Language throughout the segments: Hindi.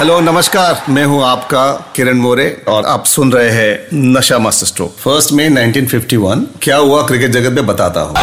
हेलो नमस्कार। मैं हूँ आपका किरण मोरे और आप सुन रहे हैं नशा मास्टर स्ट्रोक। फ़र्स्ट में 1951 क्या हुआ? क्रिकेट जगत में बताता हूँ।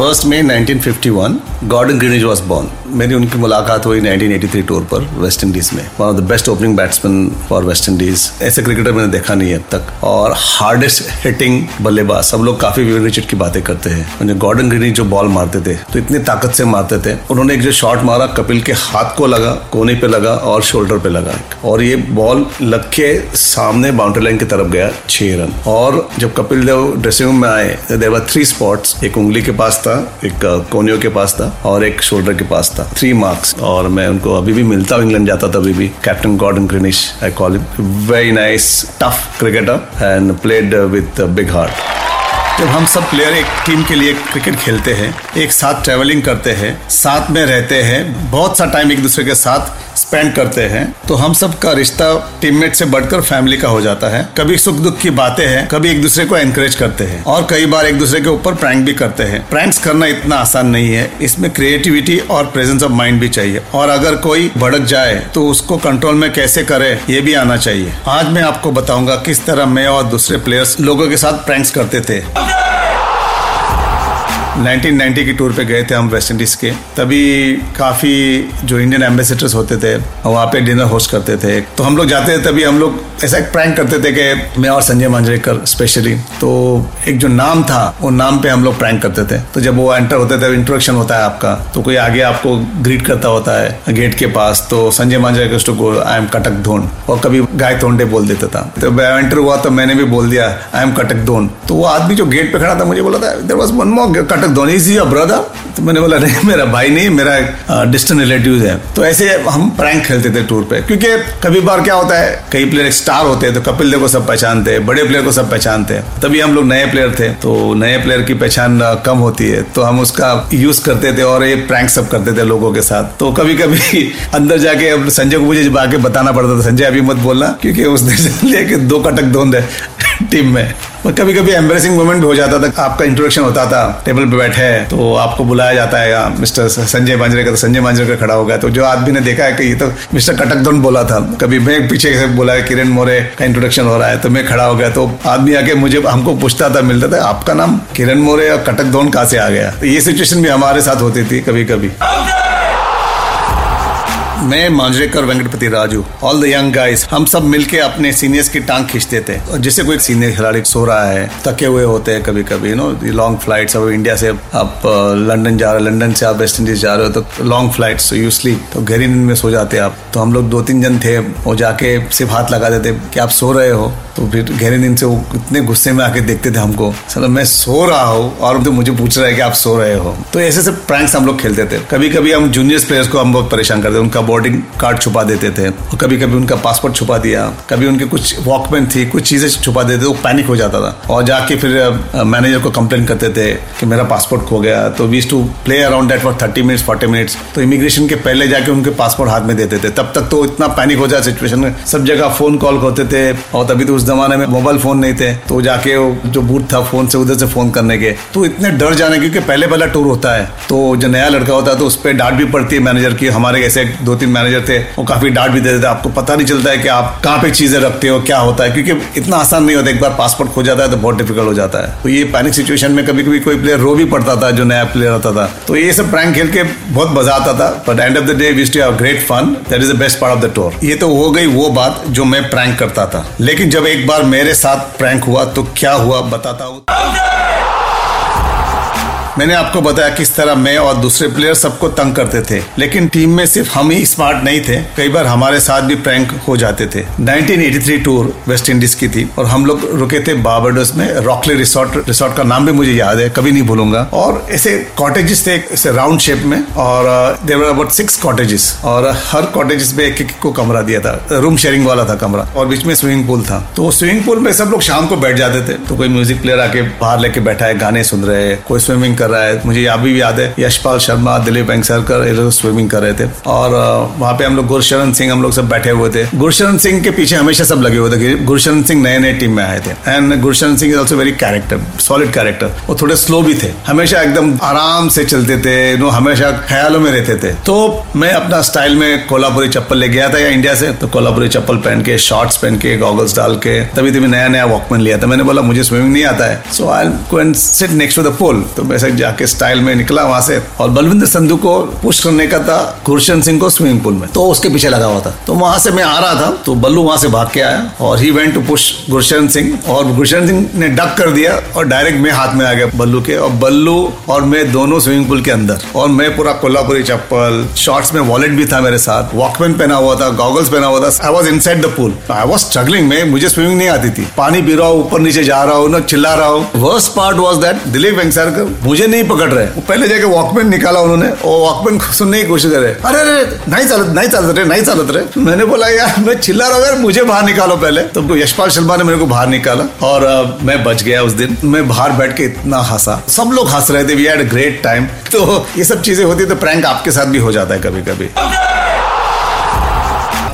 फ़र्स्ट में 1951 गॉर्डन ग्रीनिज वॉज़ बॉर्न मेरी उनकी मुलाकात हुई 1983 टूर पर वेस्ट इंडीज में। One of the best opening batsman for West Indies ऐसे क्रिकेटर मैंने देखा नहीं है अब तक। और हार्डेस्ट हिटिंग बल्लेबाज, सब लोग काफ़ी विविन रिचर्ड की बातें करते हैं। उन्हें गॉर्डन ग्रीनिज जो बॉल मारते थे तो इतनी ताकत से मारते थे। उन्होंने एक जो शॉट मारा, कपिल के हाथ को लगा, कोने पे लगा और शोल्डर पे लगा। और ये बॉल लग के सामने बाउंड्री लाइन की तरफ़ गया, छह रन। और जब कपिल देव ड्रेसिंग रूम में आए देर वर थ्री स्पॉट्स एक उंगली के पास था एक कोनियो के पास था और एक शोल्डर के पास था थ्री मार्क्स और मैं उनको अभी भी मिलता हूँ, इंग्लैंड जाता था अभी भी। Captain Gordon Greenidge I call him very nice tough cricketer and played with big heart जब हम सब प्लेयर एक टीम के लिए क्रिकेट खेलते हैं, एक साथ ट्रेवलिंग करते हैं, साथ में रहते हैं, बहुत सा टाइम एक दूसरे के साथ स्पेंड करते हैं तो हम सब का रिश्ता टीममेट से बढ़कर फैमिली का हो जाता है। कभी सुख दुख की बातें हैं, कभी एक दूसरे को एनकरेज करते हैं। और कई बार एक दूसरे के ऊपर प्रैंक भी करते हैं। प्रैंक्स करना इतना आसान नहीं है, इसमें क्रिएटिविटी और प्रेजेंस ऑफ़ माइंड भी चाहिए। और अगर कोई भड़क जाए तो उसको कंट्रोल में कैसे करे, ये भी आना चाहिए। आज मैं आपको बताऊँगा किस तरह मैं और दूसरे प्लेयर्स लोगों के साथ प्रैंक्स करते थे। 1990 की टूर पे गए थे हम वेस्ट इंडीज के। तभी काफ़ी जो इंडियन एम्बेसडर्स होते थे, वहाँ पे डिनर होस्ट करते थे। तो हम लोग जाते थे, तभी हम लोग ऐसा एक प्रैंक करते थे कि मैं और संजय मांजरेकर स्पेशली तो एक जो नाम था, वो नाम पे हम लोग प्रैंक करते थे। तो जब वो एंटर होते थे इंट्रोडक्शन होता है आपका तो कोई आगे आपको ग्रीट करता होता है गेट के पास। तो Sanjay Manjrekar to go I am Cuttack धोन और कभी गाय तोंडे बोल देता था। तो एंटर हुआ तो मैंने भी बोल दिया आई एम कटक धोन तो वो आदमी जो गेट पे खड़ा था, मुझे बोला था देर वॉज़ वन मोर कटक धोनी इज़ योर ब्रदर तो मैंने बोला, नहीं, मेरा भाई नहीं, मेरा डिस्टेंट रिलेटिव है। तो ऐसे हम प्रैंक खेलते थे टूर पे। क्योंकि कभी बार क्या होता है, कई प्लेयर स्टार होते हैं तो कपिल देव को सब पहचानते हैं, बड़े प्लेयर को सब पहचानते हैं। तभी हम लोग नए प्लेयर थे तो नए प्लेयर की पहचान कम होती है। तो हम उसका यूज़ करते थे और ये प्रैंक सब करते थे लोगों के साथ। तो कभी कभी अंदर जाके संजय को मुझे आके बताना पड़ता था, संजय, अभी मत बोलना, क्योंकि उसने लेके दो कटक दोन रहे टीम में। और कभी कभी एम्बेसिंग मोमेंट भी हो जाता था। आपका इंट्रोडक्शन होता था टेबल पे बैठे हैं तो आपको बुलाया जाता है मिस्टर संजय मांजरेकर तो संजय मांजरेकर खड़ा हो गया। तो जो आदमी ने देखा है कि ये तो मिस्टर कटकदोन बोला था। कभी मैं पीछे से बोला है, किरण मोरे का इंट्रोडक्शन हो रहा है। तो मैं खड़ा हो गया तो आदमी आके मुझे, हमको पूछता था, मिलता था, आपका नाम किरण मोरे और कटकदोन कहाँ से आ गया? तो ये सिचुएशन भी हमारे साथ होती थी कभी कभी मैं Manjrekar Venkatapathy Raju all the young guys हम सब मिलके अपने सीनियर्स की टांग खींचते थे और जिससे कोई सीनियर खिलाड़ी सो रहा है थके हुए होते हैं कभी कभी नो लॉन्ग फ्लाइट्स अब इंडिया से आप अ, लंदन जा रहे हो लंदन से आप वेस्ट इंडीज जा रहे हो तो long flight so you sleep तो गहरी नींद में सो जाते आप। तो हम लोग दो तीन जन थे वो जाके सिर्फ़ हाथ लगा देते कि आप सो रहे हो। तो फिर गहरी नींद से वो इतने गुस्से में आके देखते थे हमको सर मैं सो रहा हूँ और तो मुझे पूछ रहा है कि आप सो रहे हो। तो ऐसे से प्रैंक्स हम लोग खेलते थे। कभी कभी हम जूनियर्स प्लेयर्स को हम बहुत परेशान करते उनका बोर्डिंग कार्ड छुपा देते थे, और कभी कभी उनका पासपोर्ट छुपा दिया, कभी उनके कुछ वॉकमैन थी, कुछ चीज़ें छुपा देते वो पैनिक हो जाता था। और जाके फिर मैनेजर को कंप्लेन करते थे कि मेरा पासपोर्ट खो गया। तो we to play around that for thirty minutes forty minutes तो इमिग्रेशन के पहले जाके उनके पासपोर्ट हाथ में देते थे। तब तक तो इतना पैनिक हो जाए सिचुएशन में। सब जगह फ़ोन कॉल होते थे, और तभी तो उस जमाने में मोबाइल फ़ोन नहीं थे। तो जाके जो बूथ था फ़ोन से उधर से फ़ोन करने के। तो इतने डर जाने, क्योंकि पहले पहला टूर होता है तो जो नया लड़का होता है तो उस पर डांट भी पड़ती है मैनेजर की, हमारे ऐसे दो तीन मैनेजर थे, वो काफ़ी डांट भी देते थे। आपको पता नहीं चलता है कि आप कहाँ पे चीज़ें रखते हो, क्या होता है, क्योंकि इतना आसान नहीं होता, एक बार पासपोर्ट खो जाता है तो बहुत डिफ़िकल्ट हो जाता है। तो ये पैनिक सिचुएशन में कभी कभी कोई प्लेयर रो भी पड़ता था, जो नया प्लेयर आता था। तो ये सब प्रैंक खेल के बहुत मज़ा आता था but end of the day we used have great fun that is the best part of the tour ये तो हो गई वो बात जो मैं प्रैंक करता था। लेकिन जब एक बार मेरे साथ प्रैंक हुआ तो क्या हुआ, बताता हूँ। मैंने आपको बताया किस तरह मैं और दूसरे प्लेयर सबको तंग करते थे। लेकिन टीम में सिर्फ़ हम ही स्मार्ट नहीं थे। कई बार हमारे साथ भी प्रैंक हो जाते थे। 1983 टूर वेस्ट इंडीज की थी और हम लोग रुके थे बाबरडोस में। रॉकले रिसोर्ट रिसोर्ट का नाम भी मुझे याद है, कभी नहीं भूलूँगा। और ऐसे कॉटेजेस थे, ऐसे राउंड शेप में और देवर अबाउट सिक्स कॉटेजेस और हर कॉटेजेस में एक एक को कमरा दिया था। रूम शेयरिंग वाला था कमरा और बीच में स्विमिंग पूल था। तो स्विमिंग पूल में सब लोग शाम को बैठ जाते थे। तो कोई म्यूज़िक प्लेयर आके बाहर लेके बैठा है, गाने सुन रहे हैं, कोई स्विमिंग कर रहा है। मुझे अभी भी याद है, यशपाल शर्मा, दिलीप लोग स्विमिंग कर रहे थे। और वहाँ पे हम लोग गुरशरण सिंह, हम लोग सब बैठे हुए थे। गुरशरण सिंह के पीछे हमेशा सब लगे हुए थे गुरशरण सिंह नए नए टीम में आए थे। And Gursharan Singh is also very character solid character वो थोड़े स्लो भी थे। हमेशा एकदम आराम से चलते थे नो हमेशा ख्यालों में रहते थे। तो मैं अपना स्टाइल में कोल्हापुरी चप्पल ले गया था या इंडिया से। तो कोल्हापुरी चप्पल पहन के शॉर्ट्स पहन के गॉगल्स डाल के तभी तभी नया नया वॉकमैन लिया था। मैंने बोला, मुझे स्विमिंग नहीं आता है। So I sit next to the pole तो वैसे जाके स्टाइल में निकला वहाँ से। और बलविंदर संधु को पुश करने का था गुरशन सिंह को स्विमिंग पूल में। तो उसके पीछे लगा हुआ था। तो वहाँ से मैं आ रहा था तो बल्लू वहाँ से भाग के आया और he went to push Gursharan Singh. और गुरशन सिंह ने डक कर दिया और डायरेक्ट मैं हाथ में आ गया बल्लू के। और बल्लू और मैं दोनों स्विमिंग पूल के अंदर। और मैं पूरा कोल्हापुरी चप्पल शॉर्ट्स में वॉलेट भी था मेरे साथ। वॉकमैन पहना हुआ था गॉगल्स पहना हुआ था। I was inside the pool I was struggling में, मुझे स्विमिंग नहीं आती थी। पानी पी रहा हूँ, ऊपर नीचे जा रहा हूँ, ना चिल्ला रहा हूँ। Worst part was that Dilip Vengsarkar मुझे नहीं पकड़ रहे। वो पहले जाके वॉकमैन निकाला उन्होंने वो वॉकमैन सुनने की कोशिश करे। अरे अरे नहीं चलत नहीं चलत रहे नहीं चलत रहे मैंने बोला यार मैं चिल्ला रहा हूँ यार मुझे बाहर निकालो पहले। तो यशपाल शर्मा ने मेरे को बाहर निकाला और uh, मैं बच गया उस दिन। मैं बाहर बैठ के इतना हंसा। सब लोग हंस रहे थे वी हैड ग्रेट टाइम तो ये सब चीज़ें होती है तो प्रैंक आपके साथ भी हो जाता है कभी कभी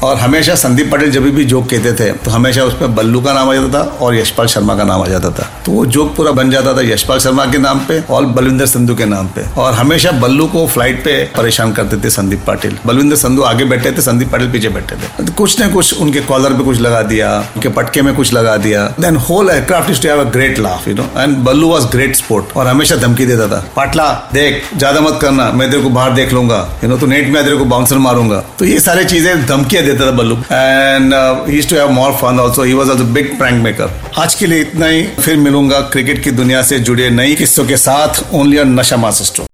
और हमेशा संदीप पटेल जब भी जोक कहते थे तो हमेशा उसमें बल्लू का नाम आ जाता था और यशपाल शर्मा का नाम आ जाता था। तो वो जोक पूरा बन जाता था यशपाल शर्मा के नाम पे और बलविंदर संधु के नाम पे। और हमेशा बल्लू को फ़्लाइट पे परेशान करते थे संदीप पाटिल। बलविंदर संधु आगे बैठे थे, संदीप पाटिल पीछे बैठे थे। तो कुछ न कुछ उनके कॉलर पे कुछ लगा दिया, उनके पटके में कुछ लगा दिया। Then whole aircraft is to have a great laugh you know and Ballu was great sport और हमेशा धमकी देता था, पाटला, देख, ज़्यादा मत करना, मैं तेरे को बाहर देख लूँगा यू नो तो नेट में तेरे को बाउंसर मारूँगा। तो ये सारी चीज़ें धमकियाँ देता था Ballu and he to have more fun also he was also big prank maker आज के लिए इतना ही। फिर मिलूँगा क्रिकेट की दुनिया से जुड़े नई किस्सों के साथ। ओनली ऑन नशा मास्टर।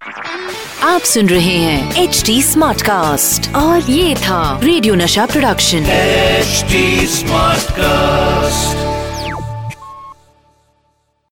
आप सुन रहे हैं एच डी स्मार्ट कास्ट और ये था रेडियो नशा प्रोडक्शन एच स्मार्ट Smartcast.